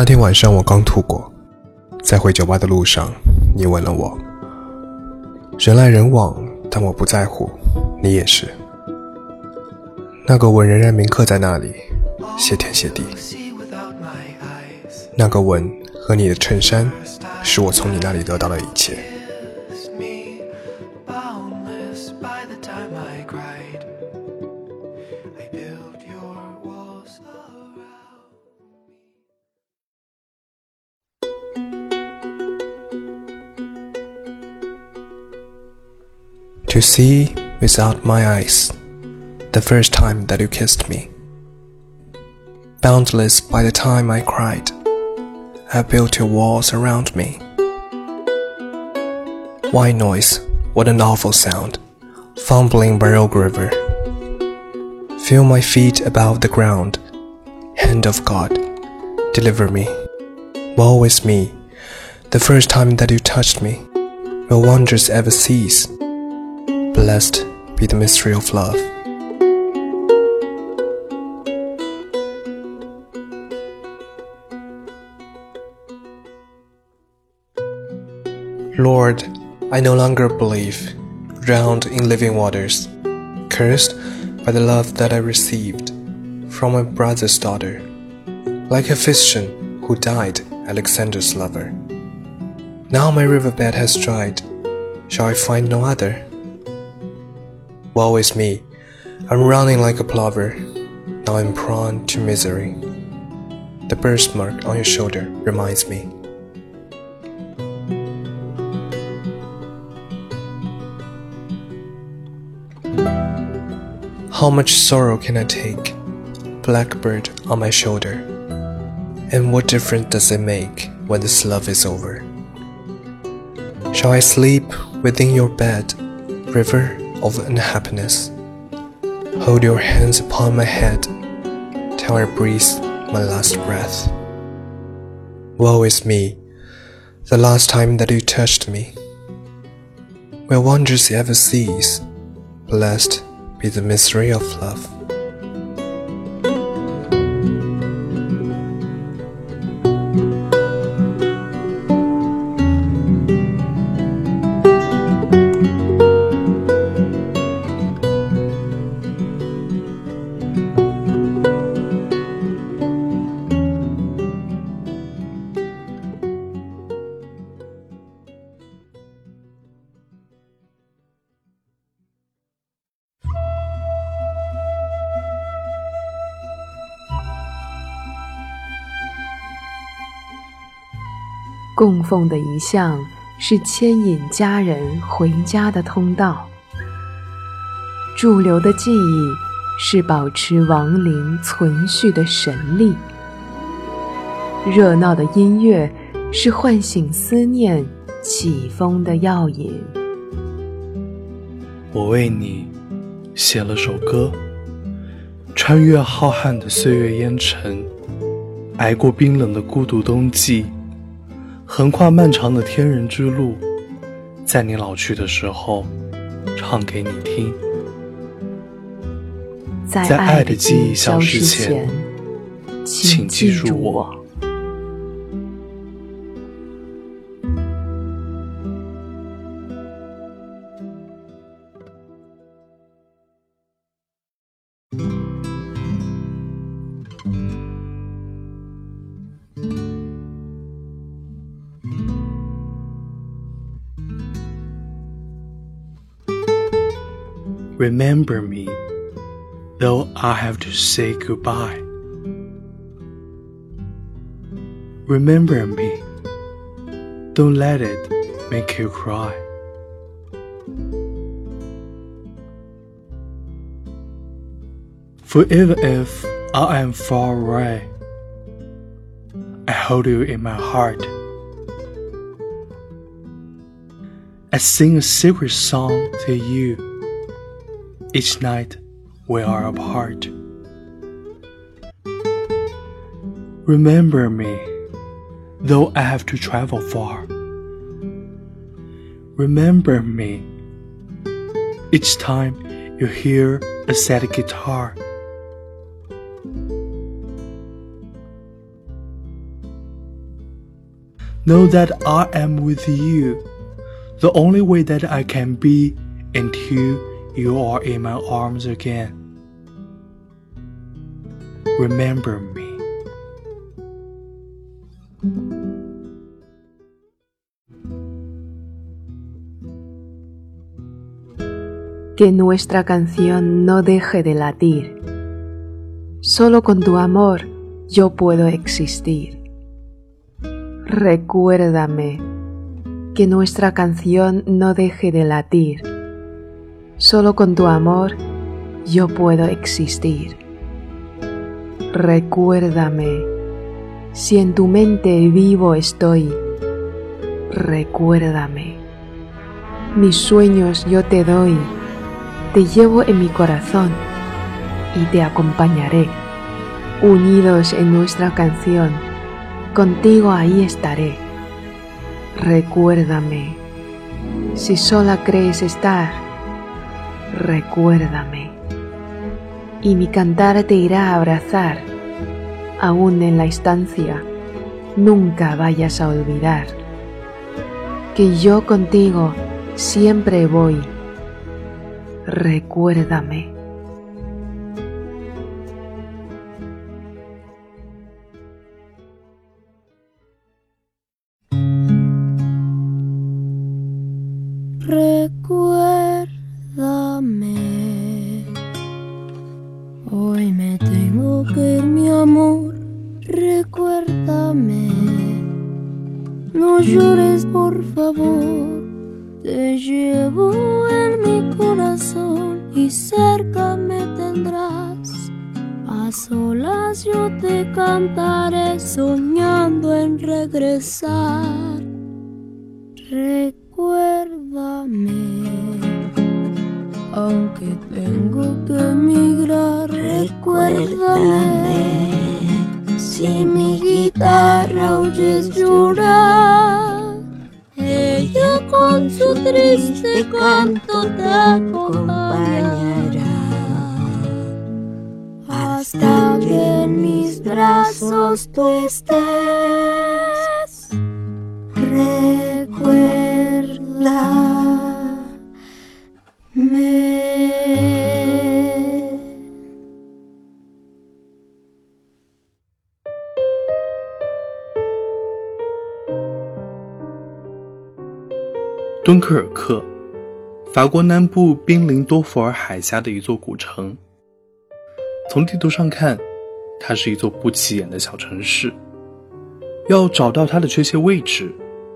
那天晚上我刚吐过，在回酒吧的路上，你吻了我。人来人往，但我不在乎，你也是。那个吻仍然铭刻在那里，谢天谢地。那个吻和你的衬衫，是我从你那里得到的一切。To see without my eyes, the first time that you kissed me. Boundless by the time I cried, I built your walls around me. White noise, what an awful sound, fumbling by Rogue River. Feel my feet above the ground, hand of God, deliver me. Woe is me, the first time that you touched me. Will wonders ever cease? Blessed be the mystery of love. Lord, I no longer believe, drowned in living waters, cursed by the love that I received from my brother's daughter, like Hephaestion who died Alexander's lover. Now my riverbed has dried, shall I find no other? Woe is me, I'm running like a plover, now I'm prone to misery. The birthmark on your shoulder reminds me. How much sorrow can I take? Blackbird on my shoulder. And what difference does it make when this love is over? Shall I sleep within your bed, river of unhappiness? Hold your hands upon my head till I breathe my last breath. Woe is me, the last time that you touched me. Will wonders ever cease? Blessed be the mystery of love. “供奉的遗像是牵引家人回家的通道，驻留的记忆是保持亡灵存续的神力，热闹的音乐是唤醒思念起风的药引。”我为你写了首歌，穿越浩瀚的岁月烟尘，挨过冰冷的孤独冬季，横跨漫长的天人之路，在你老去的时候，唱给你听。在爱的记忆消失前，请记住我。Remember me, though I have to say goodbye. Remember me, don't let it make you cry. For even if I am far away, I hold you in my heart. I sing a secret song to you each night we are apart. Remember me, though I have to travel far. Remember me, each time you hear a sad guitar. Know that I am with you, the only way that I can be until you are in my arms again. Remember me. Que nuestra canción no deje de latir. Solo con tu amor yo puedo existir. Recuérdame que nuestra canción no deje de latir. Solo con tu amor yo puedo existir. Recuérdame, si en tu mente vivo estoy, recuérdame. Mis sueños yo te doy, te llevo en mi corazón y te acompañaré. Unidos en nuestra canción, contigo ahí estaré. Recuérdame, si sola crees estar, recuérdame. Y mi cantar te irá a abrazar, aún en la estancia, nunca vayas a olvidar que yo contigo siempre voy. Recuérdame, mi amor. Recuérdame, no llores, por favor. Te llevo en mi corazón y cerca me tendrás. A solas yo te cantaré soñando en regresar. Recuérdame, aunque tengo que emigrar, Si mi guitarra oyes llorar, ella con su triste canto te acompañará. Hasta que en mis brazos tú estés. Recuérdame. 敦刻尔克，法国南部濒临多佛尔海峡的一座古城。从地图上看，它是一座不起眼的小城市。要找到它的确切位置，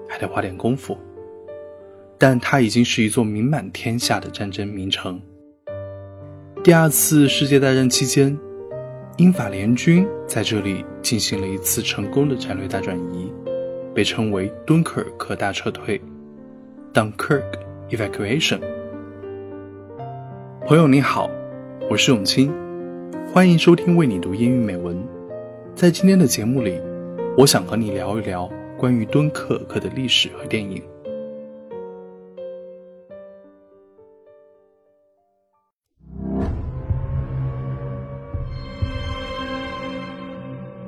还得花点功夫。但它已经是一座名满天下的战争名城。第二次世界大战期间，英法联军在这里进行了一次成功的战略大转移，被称为敦刻尔克大撤退。Dunkirk Evacuation。朋友你好，我是永清，欢迎收听为你读英语美文。在今天的节目里，我想和你聊一聊关于敦刻尔克的历史和电影。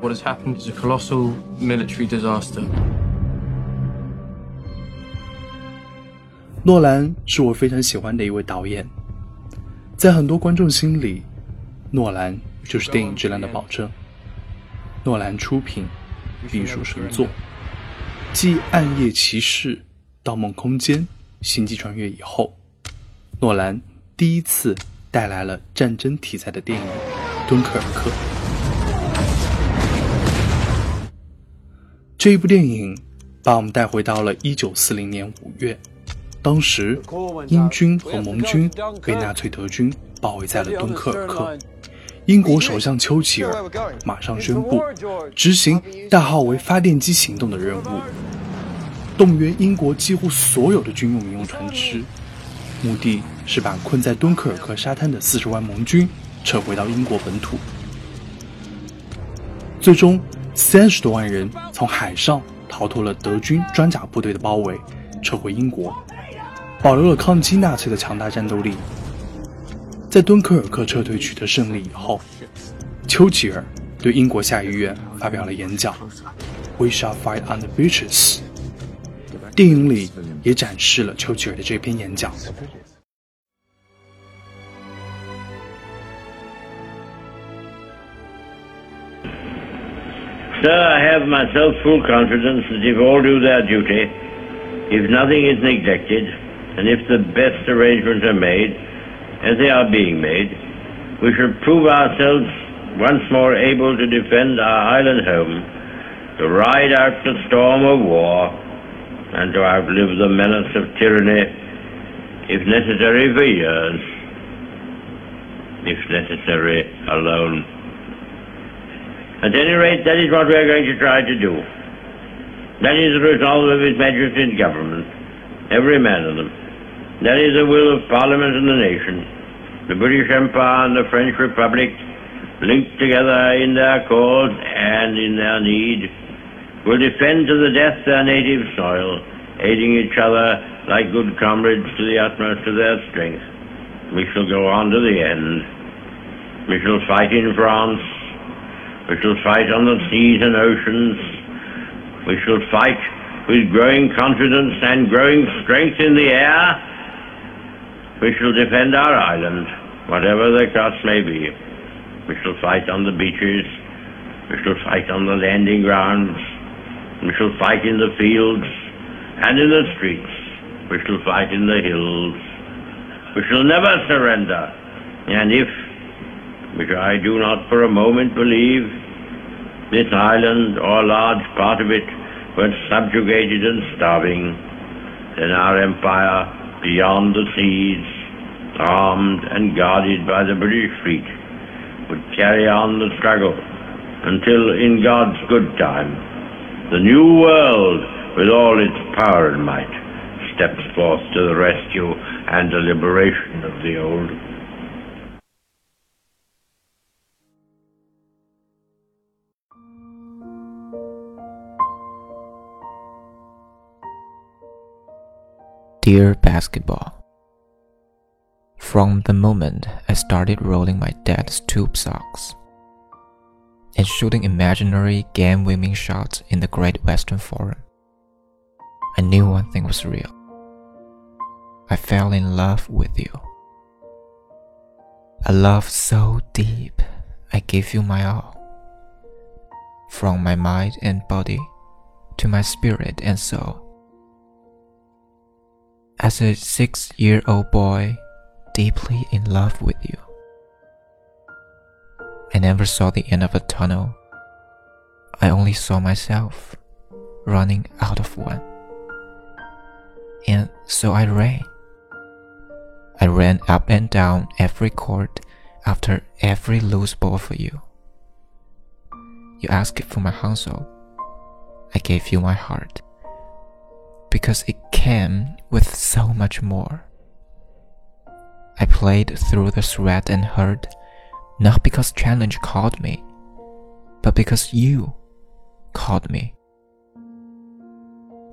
What has happened is a colossal military disaster. 诺兰是我非常喜欢的一位导演，在很多观众心里，诺兰就是电影质量的保证。诺兰出品必属神作，继《暗夜骑士》《盗梦空间》《星际穿越》以后，诺兰第一次带来了战争题材的电影《敦刻尔克》。这一部电影把我们带回到了1940年5月。当时，英军和盟军被纳粹德军包围在了敦刻尔克。英国首相丘吉尔马上宣布执行代号为“发电机行动”的任务，动员英国几乎所有的军用民用船只，目的是把困在敦刻尔克沙滩的四十万盟军撤回到英国本土。最终，三十多万人从海上逃脱了德军装甲部队的包围，撤回英国。保留了抗击纳粹的强大战斗力。在敦刻尔克撤退取得胜利以后，丘吉尔对英国下议院发表了演讲：“We shall fight on the beaches, 电影里也展示了丘吉尔的这篇演讲。Sir, I have myself full confidence that if all do their duty, if nothing is neglected, and if the best arrangements are made, as they are being made, we shall prove ourselves once more able to defend our island home, to ride out the storm of war, and to outlive the menace of tyranny, if necessary for years, if necessary alone. At any rate, that is what we are going to try to do. That is the resolve of His Majesty's government, every man of them. That is the will of Parliament and the nation, the British Empire and the French Republic, linked together in their cause and in their need, will defend to the death their native soil, aiding each other like good comrades to the utmost of their strength. We shall go on to the end. We shall fight in France, we shall fight on the seas and oceans. We shall fight with growing confidence and growing strength in the air. We shall defend our island, whatever the cost may be. We shall fight on the beaches. We shall fight on the landing grounds. We shall fight in the fields and in the streets. We shall fight in the hills. We shall never surrender. And if which I do not for a moment believe, this island or a large part of it were subjugated and starving, then our empire beyond the seas, armed and guarded by the British fleet, would carry on the struggle until in God's good time, the new world with all its power and might steps forth to the rescue and the liberation of the old. Dear Basketball, From the moment I started rolling my dad's tube socks and shooting imaginary game winning shots in the Great Western Forum, I knew one thing was real. I fell in love with you. A love so deep, I gave you my all. From my mind and body to my spirit and soul. As a six year old boy, deeply in love with you. I never saw the end of a tunnel. I only saw myself running out of one. And so I ran. I ran up and down every court after every loose ball for you. You asked for my Hansel. I gave you my heart because it came with so much more. I played through the sweat and hurt, not because challenge called me, but because you called me.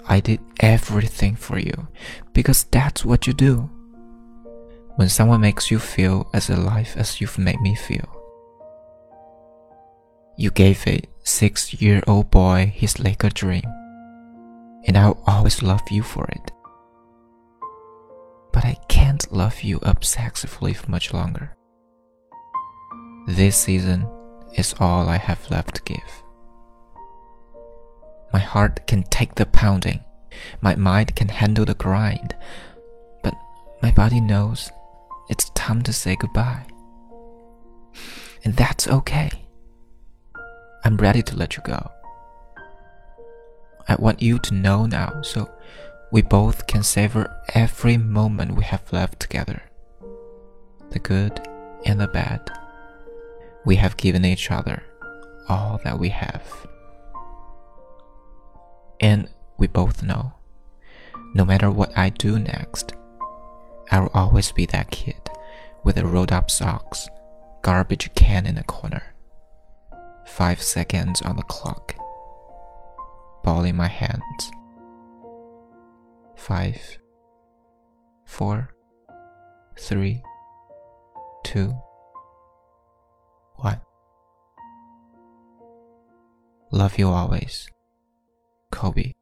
I did everything for you because that's what you do. When someone makes you feel as alive as you've made me feel. You gave a six year old boy his Laker dream and I'll always love you for it. But I can't love you obsessively for much longer. This season is all I have left to give. My heart can take the pounding, my mind can handle the grind, but my body knows it's time to say goodbye. And that's okay. I'm ready to let you go. I want you to know now so we both can savor every moment we have left together. The good and the bad. We have given each other all that we have. And we both know, no matter what I do next, I will always be that kid with the rolled up socks, garbage can in the corner, five seconds on the clock ball in my hand. Five, four, three, two, one. Love you always, Kobe.